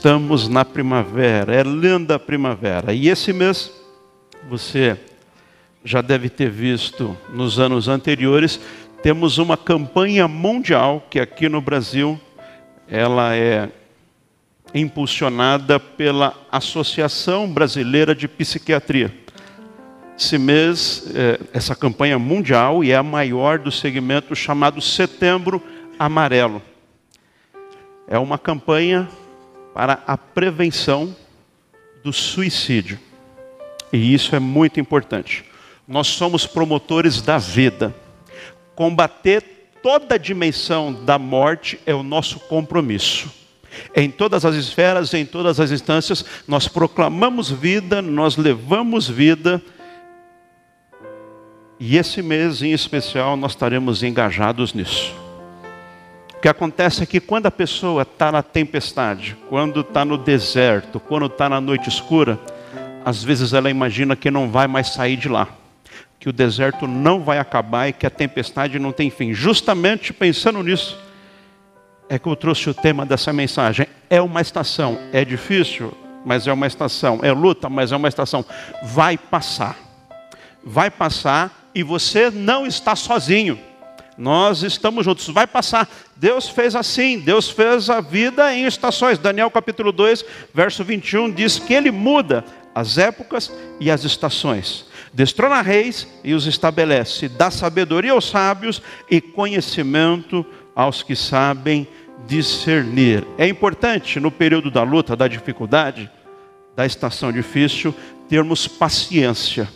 Estamos na primavera, é linda a primavera. E esse mês, você já deve ter visto nos anos anteriores, temos uma campanha mundial que aqui no Brasil ela é impulsionada pela Associação Brasileira de Psiquiatria. Esse mês, é, essa campanha mundial e é a maior do segmento chamado Setembro Amarelo. É uma campanha para a prevenção do suicídio. E isso é muito importante. Nós somos promotores da vida. Combater toda a dimensão da morte é o nosso compromisso. Em todas as esferas, em todas as instâncias, nós proclamamos vida, nós levamos vida. E esse mês em especial nós estaremos engajados nisso. O que acontece é que quando a pessoa está na tempestade, quando está no deserto, quando está na noite escura, às vezes ela imagina que não vai mais sair de lá, que o deserto não vai acabar e que a tempestade não tem fim. Justamente pensando nisso, é que eu trouxe o tema dessa mensagem. É uma estação, é difícil, mas é uma estação. É luta, mas é uma estação. Vai passar. Vai passar e você não está sozinho. Nós estamos juntos, vai passar. Deus fez assim, Deus fez a vida em estações. Daniel capítulo 2, verso 21 diz que ele muda as épocas e as estações. Destrona reis e os estabelece, dá sabedoria aos sábios e conhecimento aos que sabem discernir. É importante no período da luta, da dificuldade, da estação difícil, termos paciência.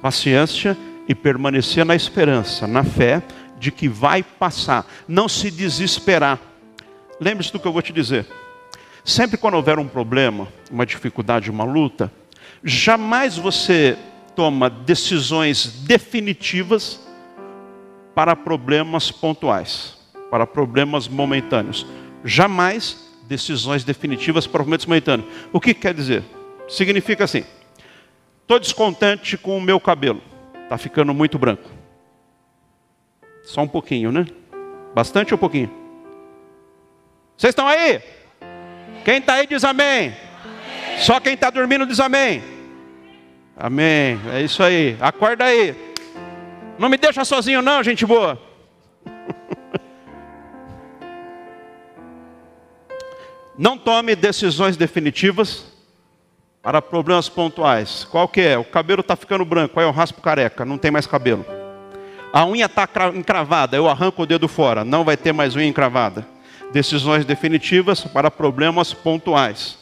Paciência e permanecer na esperança, na fé de que vai passar. Não se desesperar. Lembre-se do que eu vou te dizer. Sempre quando houver um problema, uma dificuldade, uma luta, jamais você toma decisões definitivas para problemas pontuais, para problemas momentâneos. Jamais decisões definitivas para problemas momentâneos. O que quer dizer? Significa assim: estou descontente com o meu cabelo. Está ficando muito branco. Só um pouquinho, né? Bastante ou pouquinho? Vocês estão aí? Quem está aí diz amém. amém. Só quem está dormindo diz amém. Amém. É isso aí. Acorda aí. Não me deixa sozinho, não, gente boa. Não tome decisões definitivas para problemas pontuais. Qual que é? O cabelo está ficando branco, aí eu raspo careca, não tem mais cabelo. A unha está encravada, eu arranco o dedo fora, não vai ter mais unha encravada. Decisões definitivas para problemas pontuais.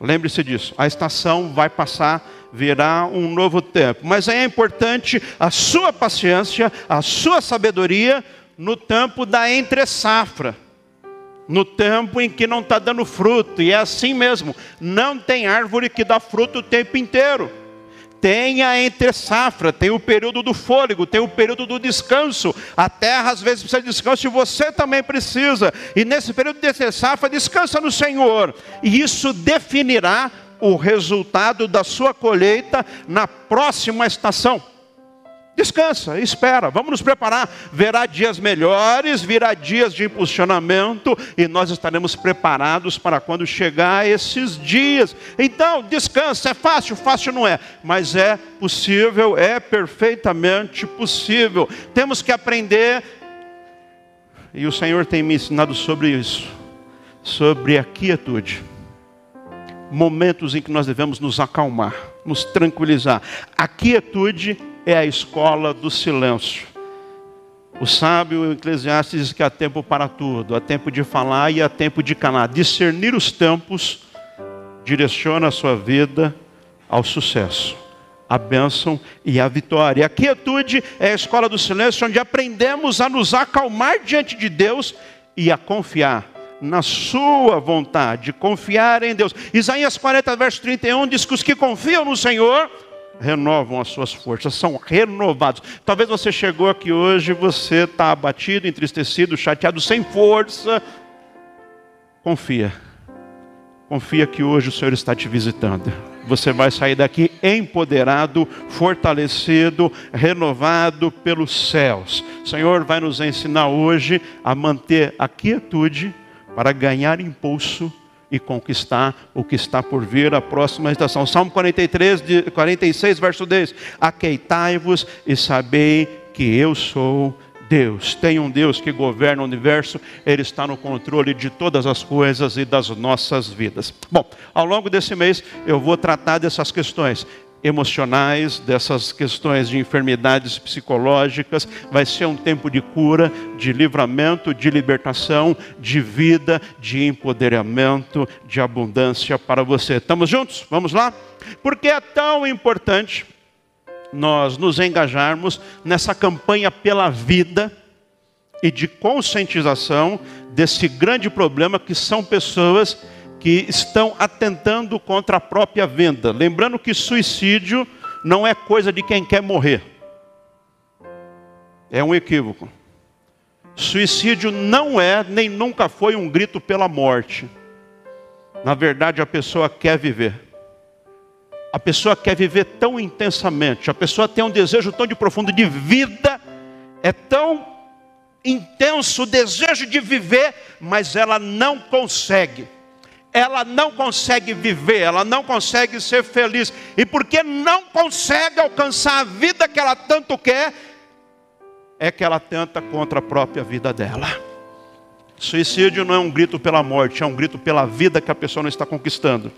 Lembre-se disso. A estação vai passar, virá um novo tempo. Mas é importante a sua paciência, a sua sabedoria no tempo da entre-safra no tempo em que não está dando fruto, e é assim mesmo, não tem árvore que dá fruto o tempo inteiro. Tem a entre safra, tem o período do fôlego, tem o período do descanso. A terra às vezes precisa de descanso e você também precisa. E nesse período de entre safra, descansa no Senhor. E isso definirá o resultado da sua colheita na próxima estação. Descansa, espera, vamos nos preparar. Verá dias melhores, virá dias de impulsionamento e nós estaremos preparados para quando chegar esses dias. Então, descansa, é fácil, fácil não é, mas é possível, é perfeitamente possível. Temos que aprender, e o Senhor tem me ensinado sobre isso, sobre a quietude. Momentos em que nós devemos nos acalmar, nos tranquilizar. A quietude é a escola do silêncio. O sábio Eclesiastes diz que há tempo para tudo, há tempo de falar e há tempo de calar. Discernir os tempos direciona a sua vida ao sucesso, à bênção e à vitória. A quietude é a escola do silêncio, onde aprendemos a nos acalmar diante de Deus e a confiar na sua vontade, confiar em Deus. Isaías 40, verso 31 diz que os que confiam no Senhor renovam as suas forças, são renovados. Talvez você chegou aqui hoje, você está abatido, entristecido, chateado, sem força. Confia. Confia que hoje o Senhor está te visitando. Você vai sair daqui empoderado, fortalecido, renovado pelos céus. O Senhor vai nos ensinar hoje a manter a quietude para ganhar impulso e conquistar o que está por vir, a próxima estação. Salmo 43, 46, verso 10. Aqueitai-vos e sabei que eu sou Deus. Tem um Deus que governa o universo, Ele está no controle de todas as coisas e das nossas vidas. Bom, ao longo desse mês eu vou tratar dessas questões emocionais, dessas questões de enfermidades psicológicas. Vai ser um tempo de cura, de livramento, de libertação, de vida, de empoderamento, de abundância para você. Estamos juntos? Vamos lá? Porque é tão importante nós nos engajarmos nessa campanha pela vida e de conscientização desse grande problema que são pessoas que estão atentando contra a própria vida. Lembrando que suicídio não é coisa de quem quer morrer. É um equívoco. Suicídio não é nem nunca foi um grito pela morte. Na verdade, a pessoa quer viver. A pessoa quer viver tão intensamente, a pessoa tem um desejo tão de profundo de vida, é tão intenso o desejo de viver, mas ela não consegue ela não consegue viver, ela não consegue ser feliz. E porque não consegue alcançar a vida que ela tanto quer, é que ela tenta contra a própria vida dela. Suicídio não é um grito pela morte, é um grito pela vida que a pessoa não está conquistando.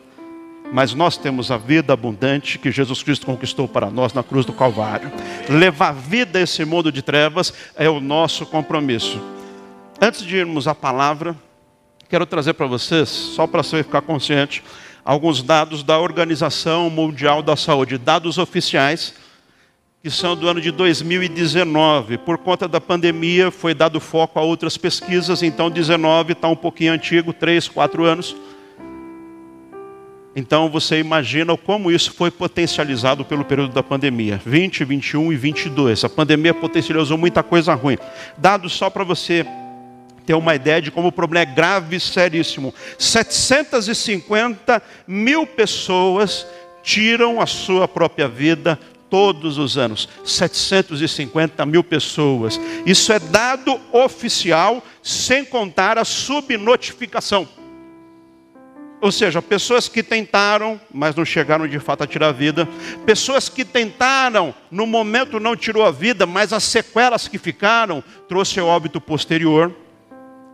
Mas nós temos a vida abundante que Jesus Cristo conquistou para nós na cruz do Calvário. Levar vida a esse mundo de trevas é o nosso compromisso. Antes de irmos à palavra, Quero trazer para vocês, só para você ficar consciente, alguns dados da Organização Mundial da Saúde, dados oficiais, que são do ano de 2019. Por conta da pandemia, foi dado foco a outras pesquisas, então 19 está um pouquinho antigo, 3, 4 anos. Então você imagina como isso foi potencializado pelo período da pandemia, 20, 21 e 22. A pandemia potencializou muita coisa ruim. Dados só para você ter uma ideia de como o problema é grave e seríssimo. 750 mil pessoas tiram a sua própria vida todos os anos. 750 mil pessoas. Isso é dado oficial, sem contar a subnotificação. Ou seja, pessoas que tentaram, mas não chegaram de fato a tirar a vida. Pessoas que tentaram, no momento não tirou a vida, mas as sequelas que ficaram trouxe o óbito posterior.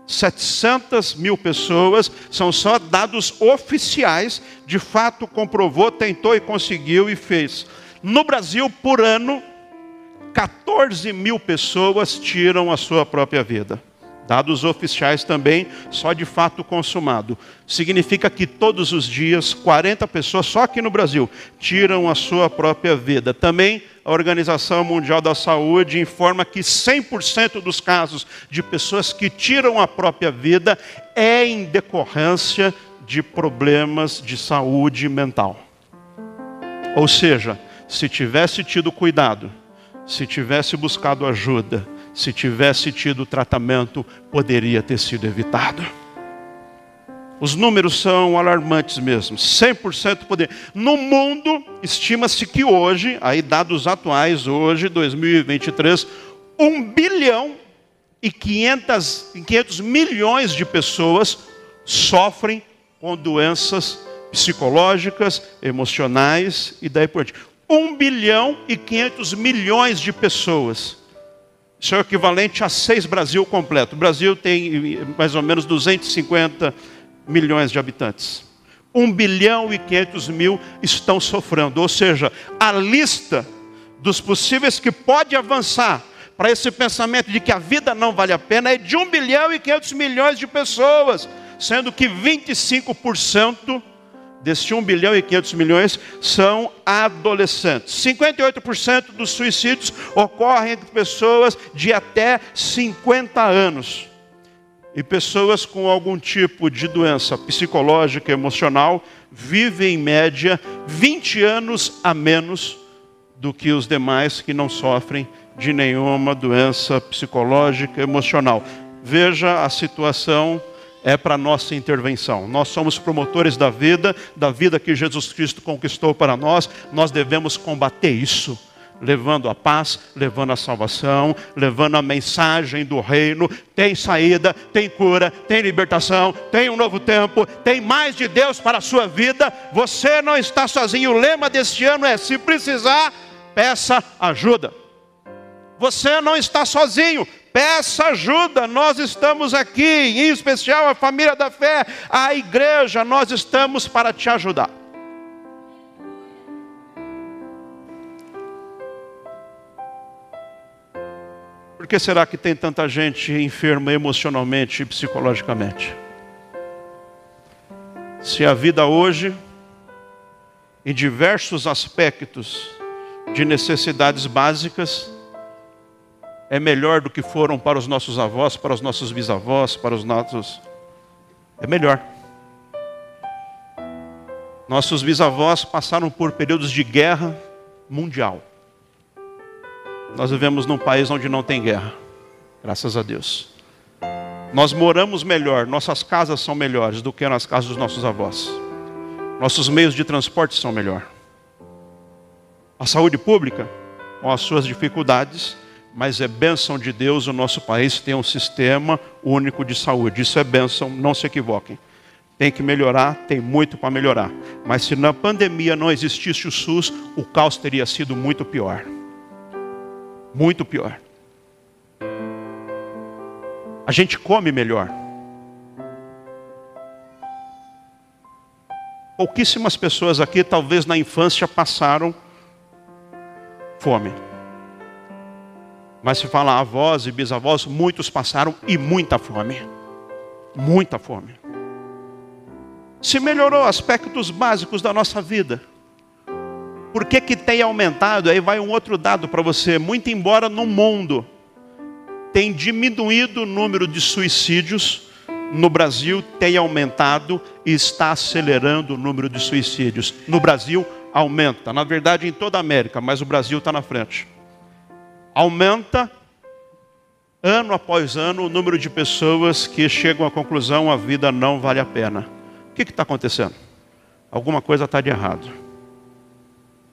700 mil pessoas, são só dados oficiais, de fato comprovou, tentou e conseguiu e fez. No Brasil, por ano, 14 mil pessoas tiram a sua própria vida. Dados oficiais também, só de fato consumado. Significa que todos os dias, 40 pessoas, só aqui no Brasil, tiram a sua própria vida. Também a Organização Mundial da Saúde informa que 100% dos casos de pessoas que tiram a própria vida é em decorrência de problemas de saúde mental. Ou seja, se tivesse tido cuidado, se tivesse buscado ajuda, se tivesse tido tratamento, poderia ter sido evitado. Os números são alarmantes mesmo, 100% poder. No mundo, estima-se que hoje, aí dados atuais, hoje, 2023, 1 bilhão e 500, 500 milhões de pessoas sofrem com doenças psicológicas, emocionais e daí por diante. 1 bilhão e 500 milhões de pessoas isso é o equivalente a seis Brasil completo. O Brasil tem mais ou menos 250 milhões de habitantes. 1 bilhão e 500 mil estão sofrendo. Ou seja, a lista dos possíveis que pode avançar para esse pensamento de que a vida não vale a pena é de 1 bilhão e 500 milhões de pessoas, sendo que 25% desse 1 bilhão e 500 milhões são adolescentes. 58% dos suicídios ocorrem entre pessoas de até 50 anos. E pessoas com algum tipo de doença psicológica, emocional, vivem em média 20 anos a menos do que os demais que não sofrem de nenhuma doença psicológica, emocional. Veja a situação é para nossa intervenção. Nós somos promotores da vida, da vida que Jesus Cristo conquistou para nós, nós devemos combater isso. levando a paz, levando a salvação, levando a mensagem do reino. Tem saída, tem cura, tem libertação, tem um novo tempo, tem mais de Deus para a sua vida. Você não está sozinho. O lema deste ano é: se precisar, peça ajuda. Você não está sozinho, peça ajuda. Nós estamos aqui, em especial a família da fé, a igreja, nós estamos para te ajudar. Por que será que tem tanta gente enferma emocionalmente e psicologicamente? Se a vida hoje, em diversos aspectos de necessidades básicas, é melhor do que foram para os nossos avós, para os nossos bisavós, para os nossos. É melhor. Nossos bisavós passaram por períodos de guerra mundial. Nós vivemos num país onde não tem guerra, graças a Deus. Nós moramos melhor, nossas casas são melhores do que nas casas dos nossos avós. Nossos meios de transporte são melhor. A saúde pública, com as suas dificuldades, mas é bênção de Deus o nosso país tem um sistema único de saúde. Isso é bênção, não se equivoquem. Tem que melhorar, tem muito para melhorar. Mas se na pandemia não existisse o SUS, o caos teria sido muito pior muito pior. A gente come melhor. Pouquíssimas pessoas aqui, talvez na infância, passaram fome. Mas se falar avós e bisavós, muitos passaram e muita fome. Muita fome. Se melhorou aspectos básicos da nossa vida. Por que, que tem aumentado? Aí vai um outro dado para você. Muito embora no mundo tem diminuído o número de suicídios, no Brasil tem aumentado e está acelerando o número de suicídios. No Brasil aumenta, na verdade em toda a América, mas o Brasil está na frente. Aumenta ano após ano o número de pessoas que chegam à conclusão a vida não vale a pena. O que está acontecendo? Alguma coisa está de errado.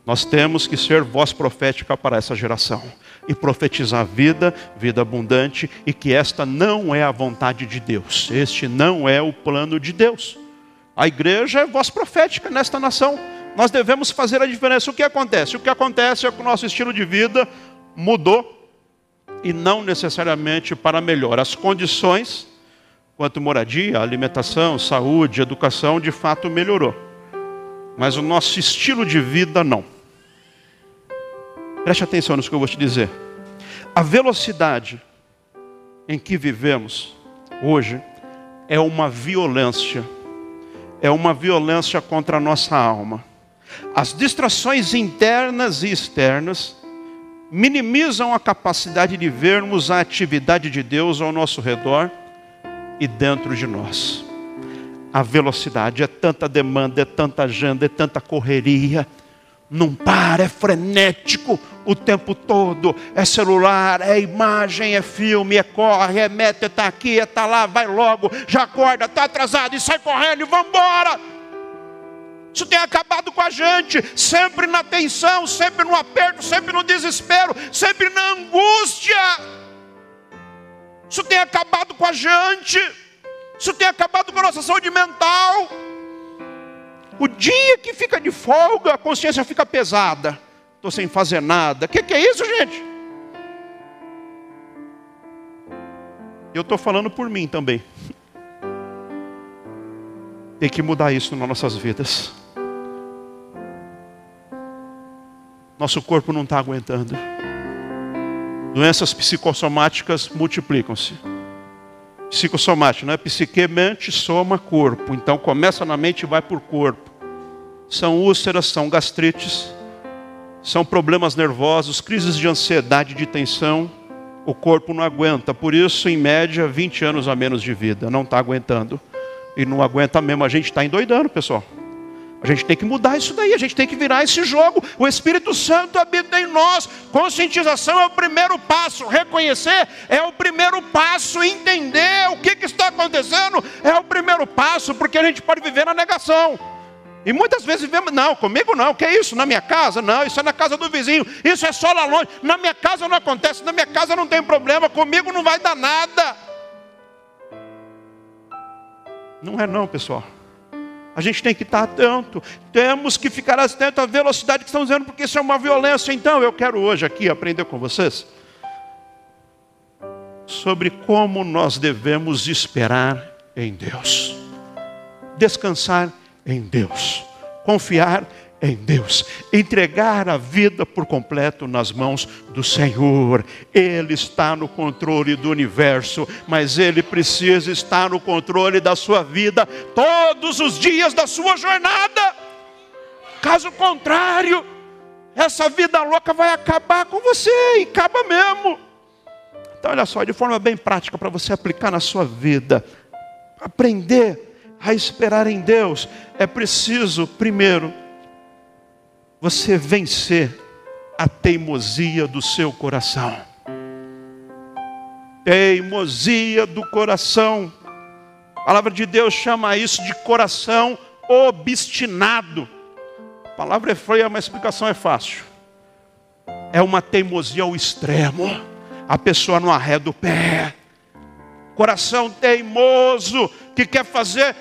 Nós temos que ser voz profética para essa geração e profetizar vida, vida abundante e que esta não é a vontade de Deus, este não é o plano de Deus. A igreja é voz profética nesta nação. Nós devemos fazer a diferença. O que acontece? O que acontece é que o nosso estilo de vida mudou e não necessariamente para melhor. As condições, quanto moradia, alimentação, saúde, educação, de fato melhorou. Mas o nosso estilo de vida não. Preste atenção nisso que eu vou te dizer. A velocidade em que vivemos hoje é uma violência. É uma violência contra a nossa alma. As distrações internas e externas minimizam a capacidade de vermos a atividade de Deus ao nosso redor e dentro de nós. A velocidade é tanta demanda, é tanta agenda, é tanta correria não para, é frenético o tempo todo. É celular, é imagem, é filme, é corre, é meta, está aqui, está lá, vai logo, já acorda, está atrasado e sai correndo e vamos embora. Isso tem acabado com a gente, sempre na tensão, sempre no aperto, sempre no desespero, sempre na angústia. Isso tem acabado com a gente, isso tem acabado com a nossa saúde mental. O dia que fica de folga, a consciência fica pesada. Estou sem fazer nada. O que, que é isso, gente? Eu estou falando por mim também. Tem que mudar isso nas nossas vidas. Nosso corpo não está aguentando. Doenças psicossomáticas multiplicam-se psicossomático, não é? Psique, mente, soma, corpo. Então começa na mente e vai por corpo. São úlceras, são gastrites, são problemas nervosos, crises de ansiedade, de tensão. O corpo não aguenta. Por isso, em média, 20 anos a menos de vida. Não está aguentando. E não aguenta mesmo. A gente está endoidando, pessoal. A gente tem que mudar isso daí, a gente tem que virar esse jogo. O Espírito Santo habita em nós. Conscientização é o primeiro passo, reconhecer é o primeiro passo, entender o que, que está acontecendo é o primeiro passo, porque a gente pode viver na negação. E muitas vezes vivemos, não, comigo não, que é isso? Na minha casa? Não, isso é na casa do vizinho, isso é só lá longe. Na minha casa não acontece, na minha casa não tem problema, comigo não vai dar nada. Não é não, pessoal. A gente tem que estar atento, temos que ficar atento à velocidade que estão usando, porque isso é uma violência. Então, eu quero hoje aqui aprender com vocês sobre como nós devemos esperar em Deus, descansar em Deus, confiar em Deus, entregar a vida por completo nas mãos do Senhor. Ele está no controle do universo, mas ele precisa estar no controle da sua vida todos os dias da sua jornada. Caso contrário, essa vida louca vai acabar com você e acaba mesmo. Então, olha só, de forma bem prática para você aplicar na sua vida, aprender a esperar em Deus, é preciso, primeiro, você vencer a teimosia do seu coração. Teimosia do coração. A palavra de Deus chama isso de coração obstinado. A palavra é feia, mas a explicação é fácil. É uma teimosia ao extremo. A pessoa não arreda o pé coração teimoso, que quer fazer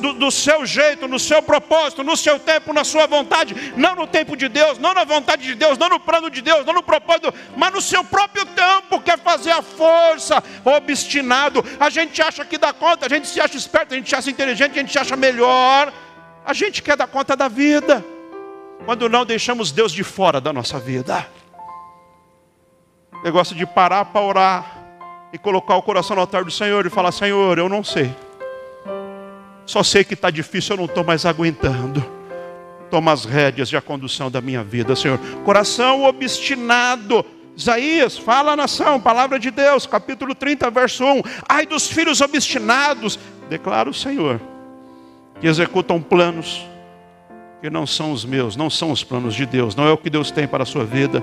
do, do, seu jeito, no seu propósito, no seu tempo, na sua vontade, não no tempo de Deus, não na vontade de Deus, não no plano de Deus, não no propósito, mas no seu próprio tempo, quer fazer a força, obstinado. A gente acha que dá conta, a gente se acha esperto, a gente se acha inteligente, a gente se acha melhor, a gente quer dar conta da vida, quando não deixamos Deus de fora da nossa vida. Negócio de parar para orar e colocar o coração no altar do Senhor e falar: Senhor, eu não sei. Só sei que está difícil, eu não estou mais aguentando. Toma as rédeas de a condução da minha vida, Senhor. Coração obstinado. Isaías, fala a nação, palavra de Deus, capítulo 30, verso 1. Ai dos filhos obstinados, declara o Senhor, que executam planos que não são os meus, não são os planos de Deus, não é o que Deus tem para a sua vida.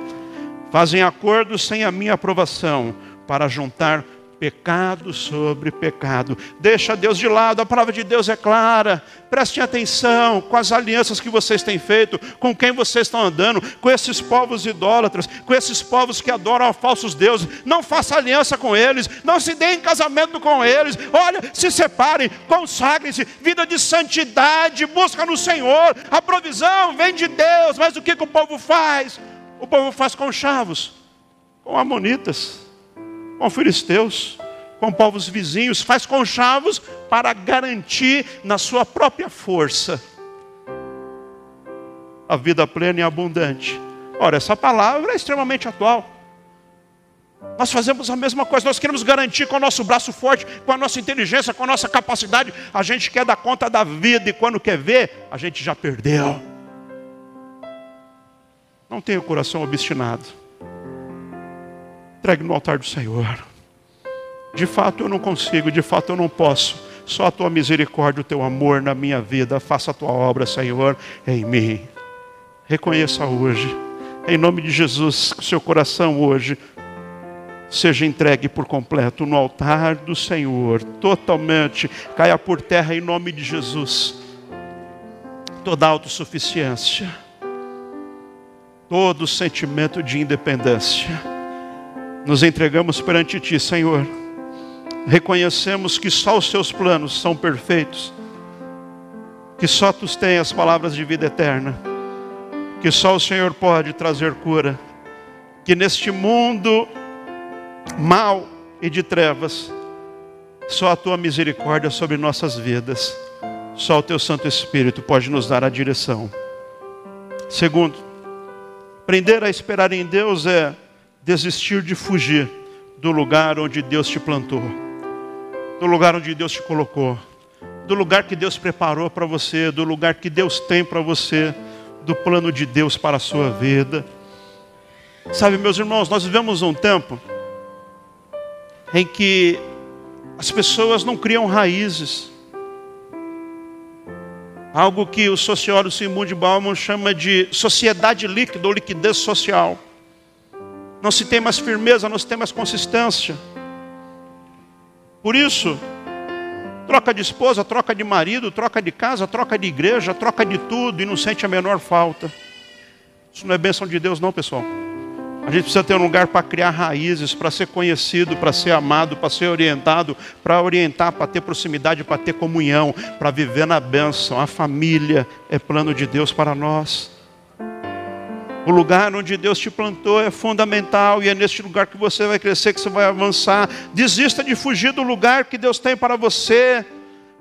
Fazem acordos sem a minha aprovação para juntar pecado sobre pecado. Deixa Deus de lado, a palavra de Deus é clara. Prestem atenção com as alianças que vocês têm feito, com quem vocês estão andando, com esses povos idólatras, com esses povos que adoram a falsos deuses. Não faça aliança com eles, não se dê em casamento com eles. Olha, se separem, consagrem-se, vida de santidade, busca no Senhor. A provisão vem de Deus, mas o que, que o povo faz? O povo faz com chavos, com amonitas com filisteus, com povos vizinhos, faz conchavos para garantir na sua própria força a vida plena e abundante. Ora, essa palavra é extremamente atual. Nós fazemos a mesma coisa, nós queremos garantir com o nosso braço forte, com a nossa inteligência, com a nossa capacidade. A gente quer dar conta da vida e quando quer ver, a gente já perdeu. Não tenha o coração obstinado. Entregue no altar do Senhor. De fato eu não consigo, de fato eu não posso. Só a tua misericórdia, o teu amor na minha vida. Faça a tua obra, Senhor, em mim. Reconheça hoje, em nome de Jesus, que seu coração hoje seja entregue por completo no altar do Senhor, totalmente, caia por terra em nome de Jesus. Toda autossuficiência, todo sentimento de independência nos entregamos perante Ti, Senhor. Reconhecemos que só os Seus planos são perfeitos, que só Tu tens as palavras de vida eterna, que só o Senhor pode trazer cura, que neste mundo mal e de trevas, só a Tua misericórdia sobre nossas vidas, só o Teu Santo Espírito pode nos dar a direção. Segundo, aprender a esperar em Deus é desistir de fugir do lugar onde Deus te plantou, do lugar onde Deus te colocou, do lugar que Deus preparou para você, do lugar que Deus tem para você, do plano de Deus para a sua vida. Sabe, meus irmãos, nós vivemos um tempo em que as pessoas não criam raízes. Algo que o sociólogo Simone Bauman chama de sociedade líquida ou liquidez social não se tem mais firmeza, não se tem mais consistência. Por isso, Troca de esposa, troca de marido, troca de casa, troca de igreja, troca de tudo e não sente a menor falta. Isso não é bênção de Deus, não, pessoal. A gente precisa ter um lugar para criar raízes, para ser conhecido, para ser amado, para ser orientado, para orientar, para ter proximidade, para ter comunhão, para viver na bênção. A família é plano de Deus para nós. O lugar onde Deus te plantou é fundamental e é neste lugar que você vai crescer, que você vai avançar. Desista de fugir do lugar que Deus tem para você.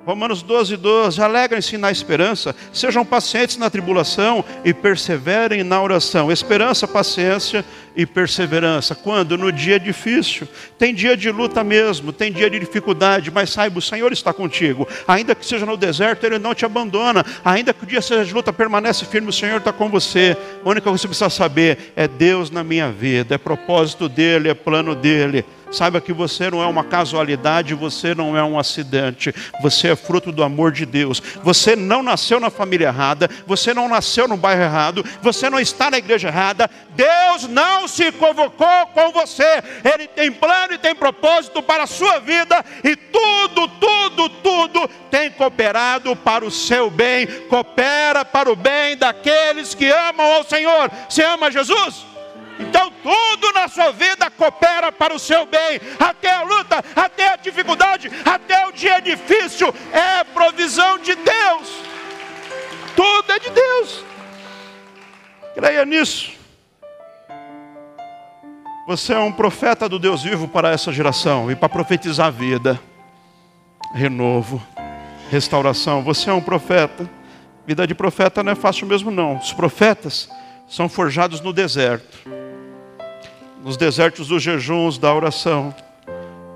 Romanos 12, 12. Alegrem-se na esperança, sejam pacientes na tribulação e perseverem na oração. Esperança, paciência e perseverança. Quando? No dia difícil. Tem dia de luta mesmo, tem dia de dificuldade, mas saiba, o Senhor está contigo. Ainda que seja no deserto, Ele não te abandona. Ainda que o dia seja de luta, permanece firme, o Senhor está com você. A única coisa que você precisa saber é Deus na minha vida, é propósito dEle, é plano dEle. Saiba que você não é uma casualidade, você não é um acidente, você é fruto do amor de Deus. Você não nasceu na família errada, você não nasceu no bairro errado, você não está na igreja errada. Deus não se convocou com você, Ele tem plano e tem propósito para a sua vida, e tudo, tudo, tudo tem cooperado para o seu bem, coopera para o bem daqueles que amam ao Senhor. Você ama Jesus? Então tudo na sua vida coopera para o seu bem, até a luta, até a dificuldade, até o dia difícil, é provisão de Deus. Tudo é de Deus. Creia nisso. Você é um profeta do Deus vivo para essa geração e para profetizar vida, renovo, restauração. Você é um profeta. Vida de profeta não é fácil mesmo, não. Os profetas são forjados no deserto nos desertos dos jejuns, da oração,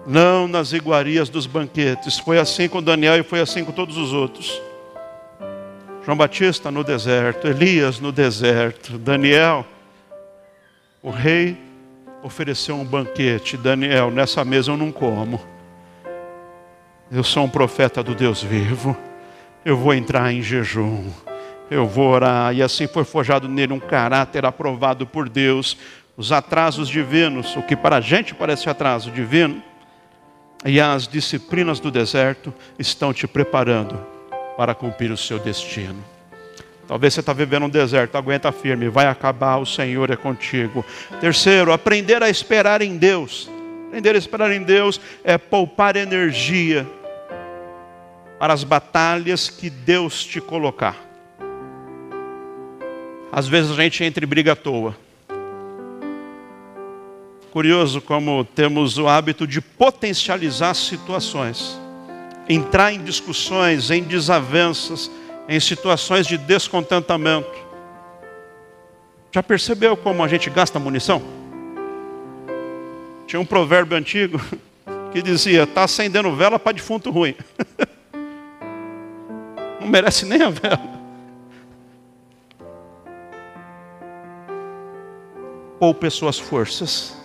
não nas iguarias dos banquetes. Foi assim com Daniel e foi assim com todos os outros. João Batista no deserto, Elias no deserto, Daniel, o rei ofereceu um banquete. Daniel, nessa mesa eu não como. Eu sou um profeta do Deus vivo. Eu vou entrar em jejum. Eu vou orar. E assim foi forjado nele um caráter aprovado por Deus, os atrasos divinos, o que para a gente parece atraso divino, e as disciplinas do deserto estão te preparando para cumprir o seu destino. Talvez você está vivendo um deserto, aguenta firme, vai acabar, o Senhor é contigo. Terceiro, aprender a esperar em Deus. Aprender a esperar em Deus é poupar energia para as batalhas que Deus te colocar. Às vezes a gente entra em briga à toa. Curioso como temos o hábito de potencializar situações, entrar em discussões, em desavenças, em situações de descontentamento. Já percebeu como a gente gasta munição? Tinha um provérbio antigo que dizia: está acendendo vela para defunto ruim. Não merece nem a vela. Poupe suas forças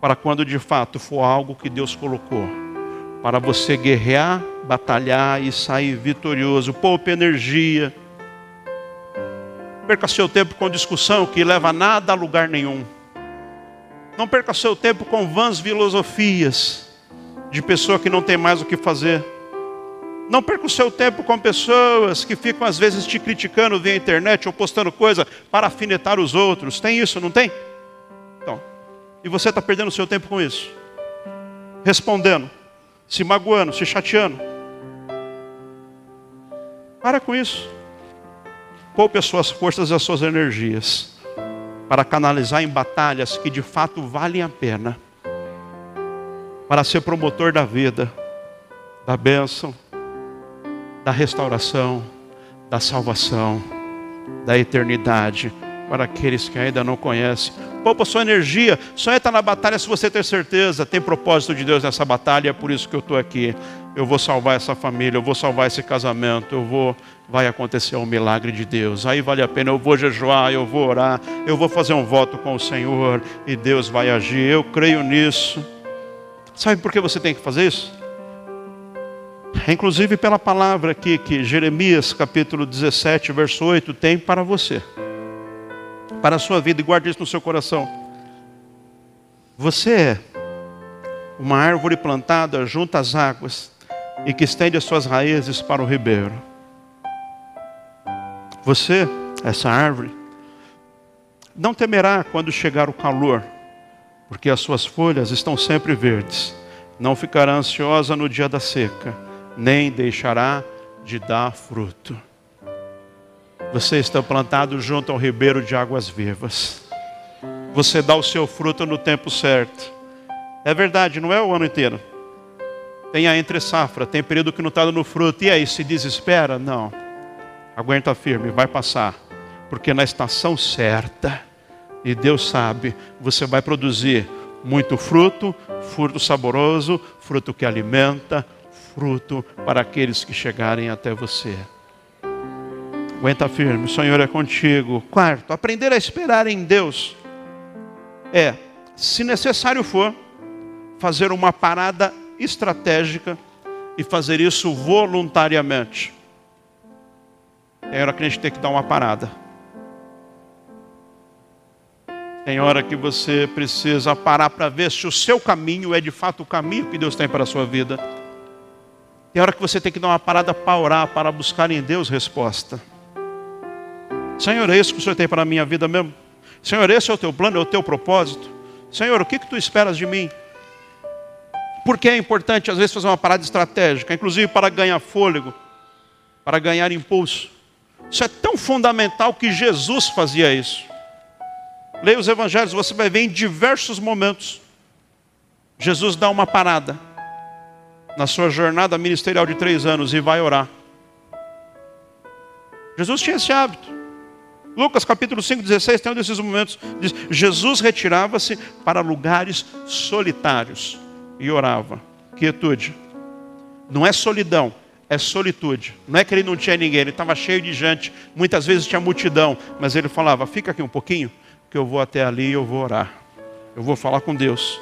para quando de fato for algo que Deus colocou, para você guerrear, batalhar e sair vitorioso. Poupe energia. Perca seu tempo com discussão que leva nada a lugar nenhum. Não perca seu tempo com vãs filosofias de pessoa que não tem mais o que fazer. Não perca o seu tempo com pessoas que ficam às vezes te criticando via internet ou postando coisa para afinetar os outros. Tem isso, não tem? E você está perdendo o seu tempo com isso. Respondendo, se magoando, se chateando. Para com isso. Poupe as suas forças e as suas energias para canalizar em batalhas que de fato valem a pena. Para ser promotor da vida, da bênção, da restauração, da salvação, da eternidade para aqueles que ainda não conhecem. Poupa sua energia, só entra na batalha se você ter certeza, tem propósito de Deus nessa batalha, é por isso que eu estou aqui. Eu vou salvar essa família, eu vou salvar esse casamento, eu vou, vai acontecer um milagre de Deus. Aí vale a pena, eu vou jejuar, eu vou orar, eu vou fazer um voto com o Senhor e Deus vai agir. Eu creio nisso. Sabe por que você tem que fazer isso? Inclusive pela palavra aqui que Jeremias capítulo 17, verso 8 tem para você para a sua vida e guarde isso no seu coração. Você é uma árvore plantada junto às águas e que estende as suas raízes para o ribeiro. Você, essa árvore, não temerá quando chegar o calor, porque as suas folhas estão sempre verdes. Não ficará ansiosa no dia da seca, nem deixará de dar fruto. Você está plantado junto ao ribeiro de águas vivas. Você dá o seu fruto no tempo certo. É verdade, não é o ano inteiro. Tem a entre safra, tem período que não está dando fruto. E aí, se desespera? Não. Aguenta firme, vai passar. Porque na estação certa, e Deus sabe, você vai produzir muito fruto, fruto saboroso, fruto que alimenta, fruto para aqueles que chegarem até você. Aguenta firme, o Senhor é contigo. Quarto, aprender a esperar em Deus é, se necessário for, fazer uma parada estratégica e fazer isso voluntariamente. Tem hora que a gente tem que dar uma parada. Tem hora que você precisa parar para ver se o seu caminho é de fato o caminho que Deus tem para a sua vida. Tem hora que você tem que dar uma parada para orar, para buscar em Deus resposta. Senhor, é isso que o Senhor tem para a minha vida mesmo? Senhor, esse é o teu plano, é o teu propósito? Senhor, o que, que tu esperas de mim? Por que é importante, às vezes, fazer uma parada estratégica, inclusive para ganhar fôlego, para ganhar impulso? Isso é tão fundamental que Jesus fazia isso. Leia os evangelhos, você vai ver em diversos momentos. Jesus dá uma parada na sua jornada ministerial de três anos e vai orar. Jesus tinha esse hábito. Lucas capítulo 5, 16 tem um desses momentos. Diz, Jesus retirava-se para lugares solitários e orava. Quietude. Não é solidão, é solitude. Não é que ele não tinha ninguém, ele estava cheio de gente. Muitas vezes tinha multidão, mas ele falava: Fica aqui um pouquinho, que eu vou até ali e eu vou orar. Eu vou falar com Deus.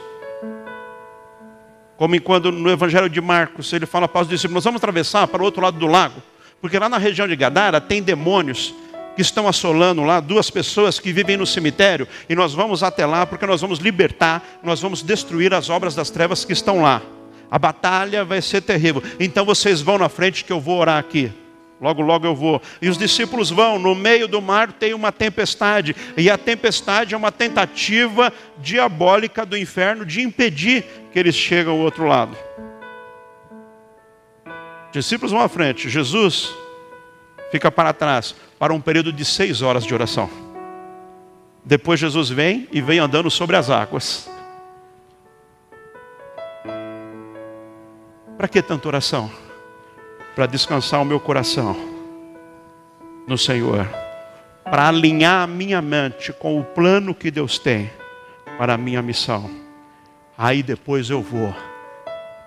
Como quando no Evangelho de Marcos ele fala para os discípulos: vamos atravessar para o outro lado do lago, porque lá na região de Gadara tem demônios que estão assolando lá, duas pessoas que vivem no cemitério, e nós vamos até lá porque nós vamos libertar, nós vamos destruir as obras das trevas que estão lá. A batalha vai ser terrível. Então vocês vão na frente que eu vou orar aqui. Logo, logo eu vou. E os discípulos vão, no meio do mar tem uma tempestade, e a tempestade é uma tentativa diabólica do inferno de impedir que eles cheguem ao outro lado. Os discípulos vão à frente, Jesus fica para trás para um período de seis horas de oração. Depois Jesus vem e vem andando sobre as águas. Para que tanta oração? Para descansar o meu coração no Senhor, para alinhar a minha mente com o plano que Deus tem para a minha missão. Aí depois eu vou.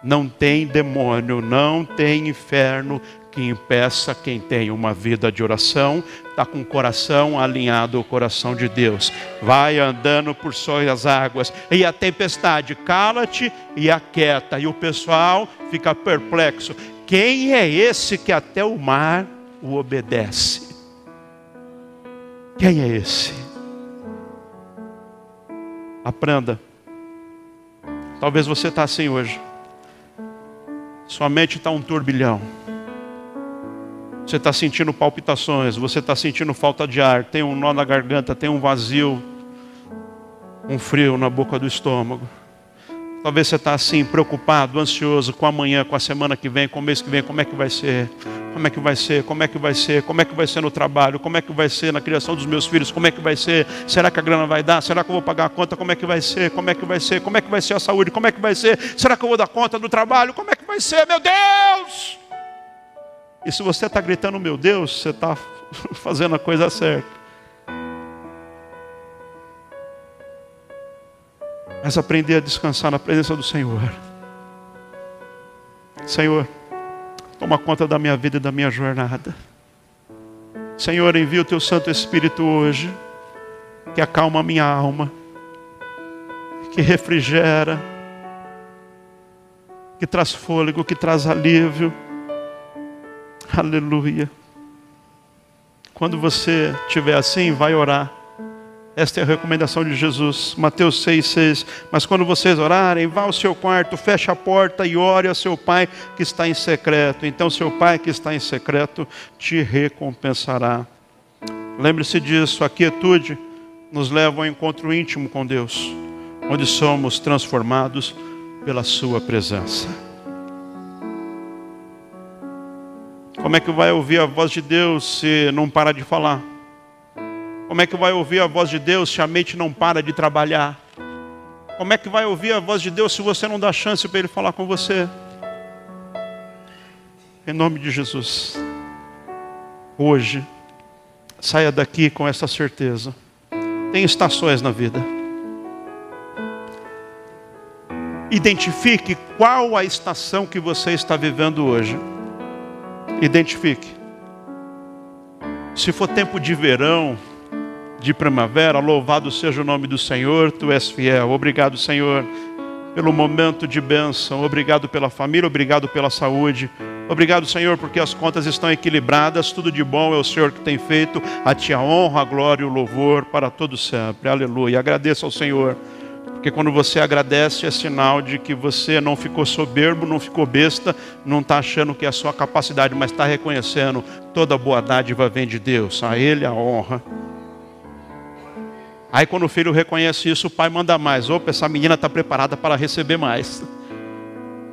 Não tem demônio, não tem inferno que impeça quem tem uma vida de oração, está com o coração alinhado ao coração de Deus. Vai andando por sobre as águas, e a tempestade cala-te e aquieta, e o pessoal fica perplexo. Quem é esse que até o mar o obedece? Quem é esse? Aprenda. Talvez você está assim hoje. Sua mente está um turbilhão. Você está sentindo palpitações, você está sentindo falta de ar, tem um nó na garganta, tem um vazio, um frio na boca do estômago. Talvez você está assim, preocupado, ansioso com amanhã, com a semana que vem, com o mês que vem, como é que vai ser? Como é que vai ser? Como é que vai ser? Como é que vai ser no trabalho? Como é que vai ser na criação dos meus filhos? Como é que vai ser? Será que a grana vai dar? Será que eu vou pagar a conta? Como é que vai ser? Como é que vai ser? Como é que vai ser a saúde? Como é que vai ser? Será que eu vou dar conta do trabalho? Como é que vai ser? Meu Deus! E se você está gritando, meu Deus, você está fazendo a coisa certa. Mas aprender a descansar na presença do Senhor. Senhor, toma conta da minha vida e da minha jornada. Senhor, envia o teu Santo Espírito hoje, que acalma a minha alma, que refrigera, que traz fôlego, que traz alívio Aleluia. Quando você estiver assim, vai orar. Esta é a recomendação de Jesus, Mateus 6,6. Mas quando vocês orarem, vá ao seu quarto, feche a porta e ore a seu pai que está em secreto. Então, seu pai que está em secreto te recompensará. Lembre-se disso, a quietude nos leva ao encontro íntimo com Deus, onde somos transformados pela Sua presença. Como é que vai ouvir a voz de Deus se não para de falar? Como é que vai ouvir a voz de Deus se a mente não para de trabalhar? Como é que vai ouvir a voz de Deus se você não dá chance para Ele falar com você? Em nome de Jesus. Hoje, saia daqui com essa certeza. Tem estações na vida. Identifique qual a estação que você está vivendo hoje. Identifique. Se for tempo de verão, de primavera. Louvado seja o nome do Senhor, tu és fiel. Obrigado, Senhor, pelo momento de bênção. Obrigado pela família, obrigado pela saúde. Obrigado, Senhor, porque as contas estão equilibradas. Tudo de bom é o Senhor que tem feito. A ti a honra, a glória e o louvor para todo sempre. Aleluia. Agradeça ao Senhor. Porque quando você agradece é sinal de que você não ficou soberbo, não ficou besta, não está achando que é a sua capacidade, mas está reconhecendo toda boa dádiva vem de Deus. A Ele a honra Aí quando o filho reconhece isso, o pai manda mais. Opa, essa menina está preparada para receber mais.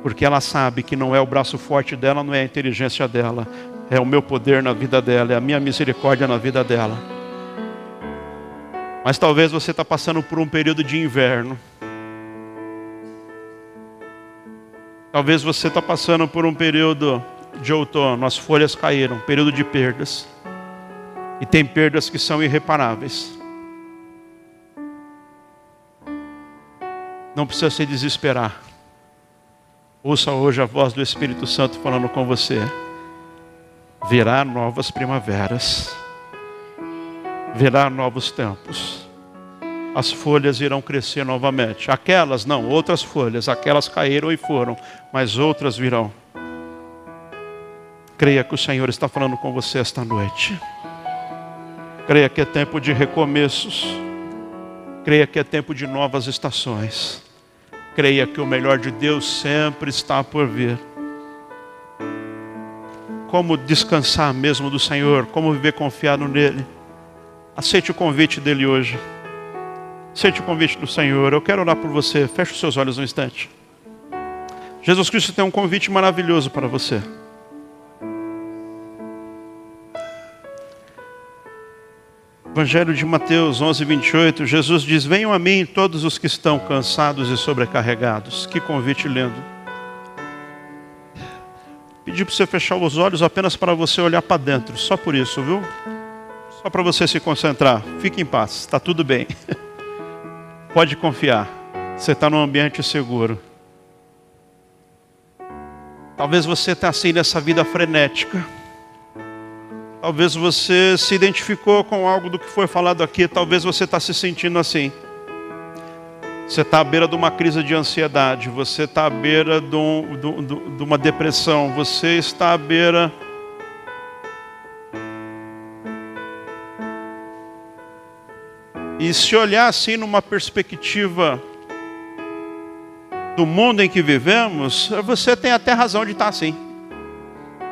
Porque ela sabe que não é o braço forte dela, não é a inteligência dela. É o meu poder na vida dela, é a minha misericórdia na vida dela. Mas talvez você está passando por um período de inverno. Talvez você está passando por um período de outono, as folhas caíram, período de perdas. E tem perdas que são irreparáveis. Não precisa se desesperar. Ouça hoje a voz do Espírito Santo falando com você. Virá novas primaveras. Virá novos tempos. As folhas irão crescer novamente. Aquelas não, outras folhas. Aquelas caíram e foram, mas outras virão. Creia que o Senhor está falando com você esta noite. Creia que é tempo de recomeços. Creia que é tempo de novas estações creia que o melhor de Deus sempre está por vir. Como descansar mesmo do Senhor, como viver confiado nele. Aceite o convite dele hoje. Aceite o convite do Senhor. Eu quero orar por você. Feche os seus olhos um instante. Jesus Cristo tem um convite maravilhoso para você. Evangelho de Mateus 11, 28, Jesus diz: Venham a mim todos os que estão cansados e sobrecarregados. Que convite lindo. Pedi para você fechar os olhos apenas para você olhar para dentro, só por isso, viu? Só para você se concentrar. Fique em paz, está tudo bem. Pode confiar, você está num ambiente seguro. Talvez você está assim nessa vida frenética Talvez você se identificou com algo do que foi falado aqui, talvez você está se sentindo assim. Você está à beira de uma crise de ansiedade, você está à beira de, um, de, de uma depressão, você está à beira. E se olhar assim numa perspectiva do mundo em que vivemos, você tem até razão de estar assim.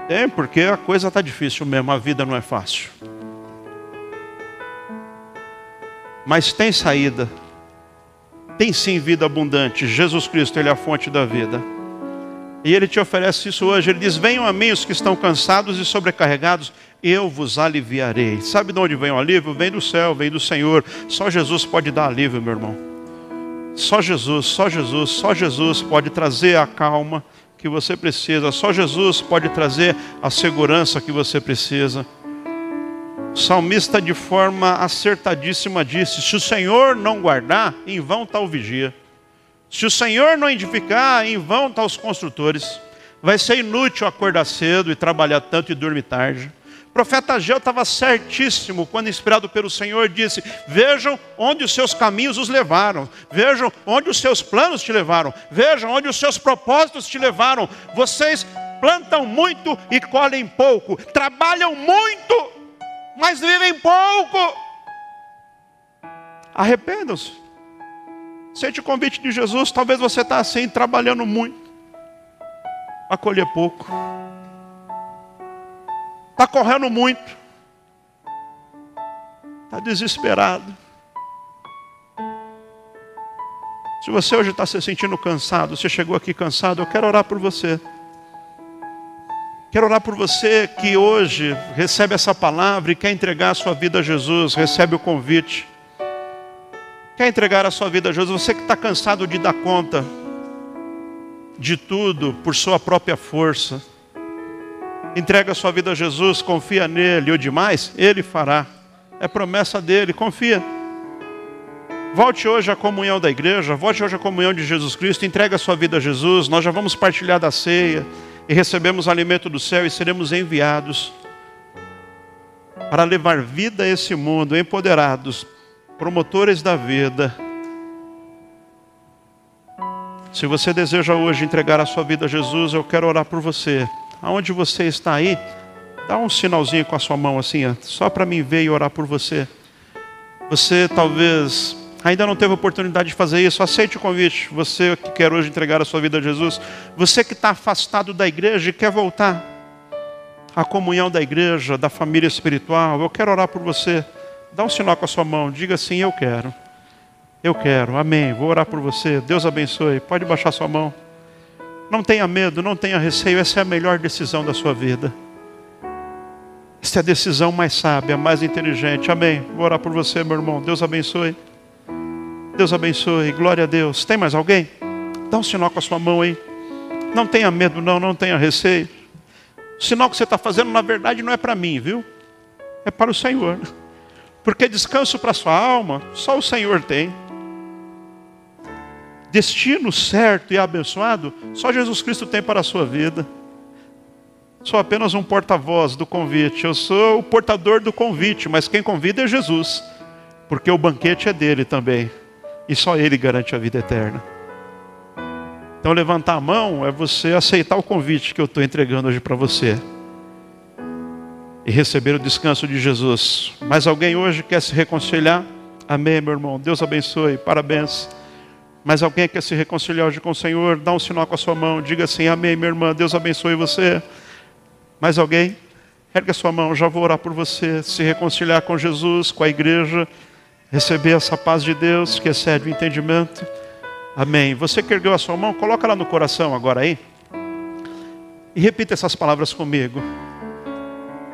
Tem, porque a coisa está difícil mesmo, a vida não é fácil. Mas tem saída. Tem sim vida abundante. Jesus Cristo, Ele é a fonte da vida. E Ele te oferece isso hoje. Ele diz: Venham a mim os que estão cansados e sobrecarregados, eu vos aliviarei. Sabe de onde vem o alívio? Vem do céu, vem do Senhor. Só Jesus pode dar alívio, meu irmão. Só Jesus, só Jesus, só Jesus pode trazer a calma que você precisa. Só Jesus pode trazer a segurança que você precisa. O salmista, de forma acertadíssima, disse: Se o Senhor não guardar, em vão está o vigia. Se o Senhor não edificar, em vão estão tá os construtores. Vai ser inútil acordar cedo e trabalhar tanto e dormir tarde profeta Ageu estava certíssimo quando, inspirado pelo Senhor, disse: Vejam onde os seus caminhos os levaram, vejam onde os seus planos te levaram, vejam onde os seus propósitos te levaram. Vocês plantam muito e colhem pouco, trabalham muito, mas vivem pouco. Arrependam-se. Sente o convite de Jesus. Talvez você está assim, trabalhando muito, para colher pouco. Está correndo muito. Está desesperado. Se você hoje está se sentindo cansado, você chegou aqui cansado, eu quero orar por você. Quero orar por você que hoje recebe essa palavra e quer entregar a sua vida a Jesus, recebe o convite. Quer entregar a sua vida a Jesus? Você que está cansado de dar conta de tudo por sua própria força. Entrega a sua vida a Jesus, confia nele, o demais, ele fará. É promessa dele, confia. Volte hoje à comunhão da igreja, volte hoje à comunhão de Jesus Cristo, entrega a sua vida a Jesus, nós já vamos partilhar da ceia e recebemos alimento do céu e seremos enviados para levar vida a esse mundo, empoderados, promotores da vida. Se você deseja hoje entregar a sua vida a Jesus, eu quero orar por você. Aonde você está aí, dá um sinalzinho com a sua mão assim, só para mim ver e orar por você. Você talvez ainda não teve oportunidade de fazer isso, aceite o convite. Você que quer hoje entregar a sua vida a Jesus, você que está afastado da igreja e quer voltar à comunhão da igreja, da família espiritual, eu quero orar por você. Dá um sinal com a sua mão, diga assim: Eu quero. Eu quero, amém. Vou orar por você. Deus abençoe. Pode baixar sua mão. Não tenha medo, não tenha receio. Essa é a melhor decisão da sua vida. Essa é a decisão mais sábia, mais inteligente. Amém. Vou orar por você, meu irmão. Deus abençoe. Deus abençoe, glória a Deus. Tem mais alguém? Dá um sinal com a sua mão aí. Não tenha medo, não, não tenha receio. O sinal que você está fazendo, na verdade, não é para mim, viu? É para o Senhor. Porque descanso para a sua alma, só o Senhor tem. Destino certo e abençoado, só Jesus Cristo tem para a sua vida. Sou apenas um porta-voz do convite. Eu sou o portador do convite, mas quem convida é Jesus. Porque o banquete é dele também. E só Ele garante a vida eterna. Então, levantar a mão é você aceitar o convite que eu estou entregando hoje para você. E receber o descanso de Jesus. Mas alguém hoje quer se reconciliar? Amém, meu irmão. Deus abençoe. Parabéns. Mas alguém quer se reconciliar hoje com o Senhor? Dá um sinal com a sua mão. Diga assim: Amém, minha irmã. Deus abençoe você. Mais alguém? Ergue a sua mão. Já vou orar por você. Se reconciliar com Jesus, com a igreja receber essa paz de Deus que excede o entendimento. Amém. Você que ergueu a sua mão, coloca lá no coração agora aí. E repita essas palavras comigo.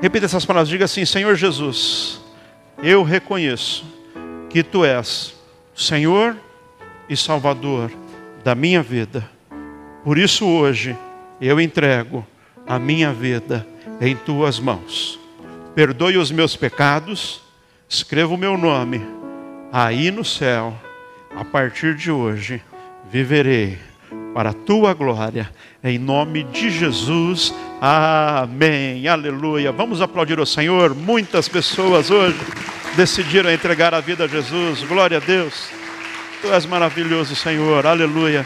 Repita essas palavras. Diga assim: Senhor Jesus, eu reconheço que Tu és Senhor e Salvador da minha vida. Por isso hoje eu entrego a minha vida em Tuas mãos. Perdoe os meus pecados, escreva o meu nome aí no céu, a partir de hoje, viverei para a tua glória, em nome de Jesus. Amém. Aleluia. Vamos aplaudir o Senhor. Muitas pessoas hoje decidiram entregar a vida a Jesus. Glória a Deus. Tu és maravilhoso, Senhor. Aleluia.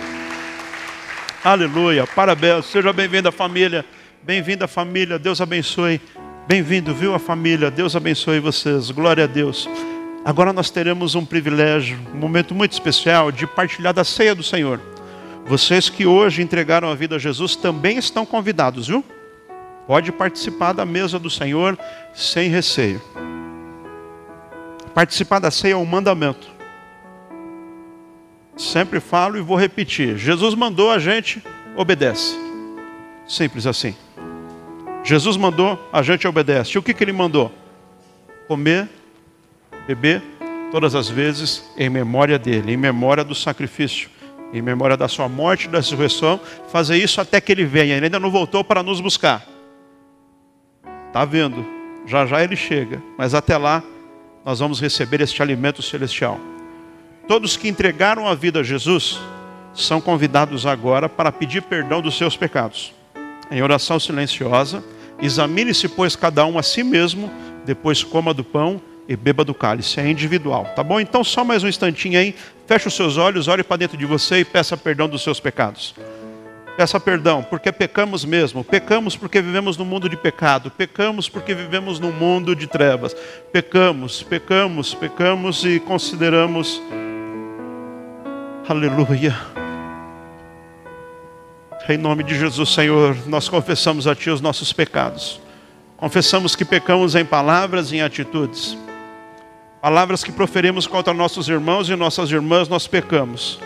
Aleluia. Parabéns. Seja bem-vinda, família. Bem-vinda, família. Deus abençoe. Bem-vindo, viu, a família. Deus abençoe vocês. Glória a Deus. Agora nós teremos um privilégio, um momento muito especial de partilhar da ceia do Senhor. Vocês que hoje entregaram a vida a Jesus também estão convidados, viu? Pode participar da mesa do Senhor sem receio. Participar da ceia é um mandamento. Sempre falo e vou repetir. Jesus mandou, a gente obedece. Simples assim. Jesus mandou, a gente obedece. E o que, que ele mandou? Comer beber todas as vezes em memória dele, em memória do sacrifício, em memória da sua morte e da ressurreição, fazer isso até que ele venha. Ele ainda não voltou para nos buscar. Está vendo? Já já ele chega, mas até lá nós vamos receber este alimento celestial. Todos que entregaram a vida a Jesus são convidados agora para pedir perdão dos seus pecados. Em oração silenciosa, examine-se, pois, cada um a si mesmo, depois coma do pão e beba do cálice. É individual, tá bom? Então só mais um instantinho aí. Feche os seus olhos, olhe para dentro de você e peça perdão dos seus pecados. Peça perdão, porque pecamos mesmo. Pecamos porque vivemos num mundo de pecado. Pecamos porque vivemos num mundo de trevas. Pecamos, pecamos, pecamos e consideramos. Aleluia. Em nome de Jesus, Senhor, nós confessamos a Ti os nossos pecados. Confessamos que pecamos em palavras e em atitudes. Palavras que proferimos contra nossos irmãos e nossas irmãs, nós pecamos.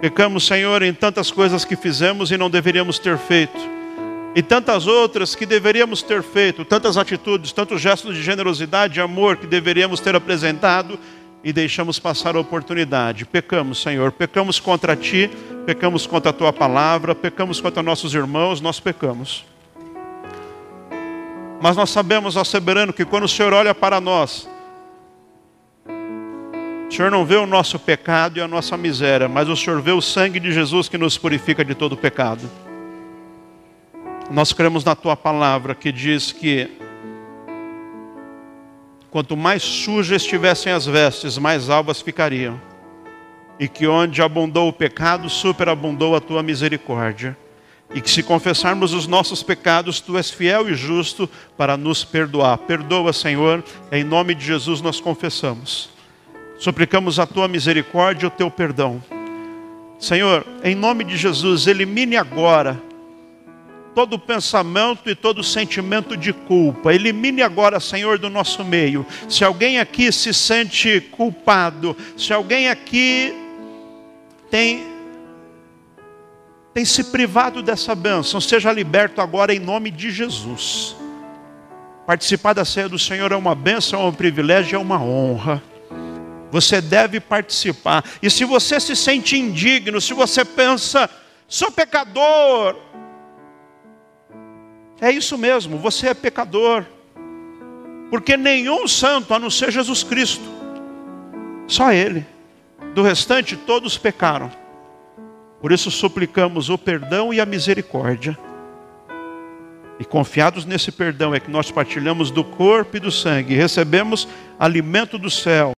Pecamos, Senhor, em tantas coisas que fizemos e não deveríamos ter feito. E tantas outras que deveríamos ter feito, tantas atitudes, tantos gestos de generosidade e amor que deveríamos ter apresentado e deixamos passar a oportunidade. Pecamos, Senhor, pecamos contra Ti, pecamos contra a Tua palavra, pecamos contra nossos irmãos, nós pecamos. Mas nós sabemos, ó soberano, que quando o Senhor olha para nós, o Senhor não vê o nosso pecado e a nossa miséria, mas o Senhor vê o sangue de Jesus que nos purifica de todo pecado. Nós cremos na tua palavra que diz que quanto mais sujas estivessem as vestes, mais alvas ficariam. E que onde abundou o pecado, superabundou a tua misericórdia. E que se confessarmos os nossos pecados, tu és fiel e justo para nos perdoar. Perdoa, Senhor, em nome de Jesus nós confessamos. Suplicamos a tua misericórdia e o teu perdão. Senhor, em nome de Jesus, elimine agora todo pensamento e todo sentimento de culpa. Elimine agora, Senhor, do nosso meio. Se alguém aqui se sente culpado, se alguém aqui tem tem se privado dessa bênção, seja liberto agora em nome de Jesus. Participar da ceia do Senhor é uma bênção, é um privilégio, é uma honra. Você deve participar. E se você se sente indigno, se você pensa, sou pecador, é isso mesmo, você é pecador. Porque nenhum santo, a não ser Jesus Cristo, só Ele. Do restante, todos pecaram. Por isso suplicamos o perdão e a misericórdia. E confiados nesse perdão é que nós partilhamos do corpo e do sangue, recebemos alimento do céu.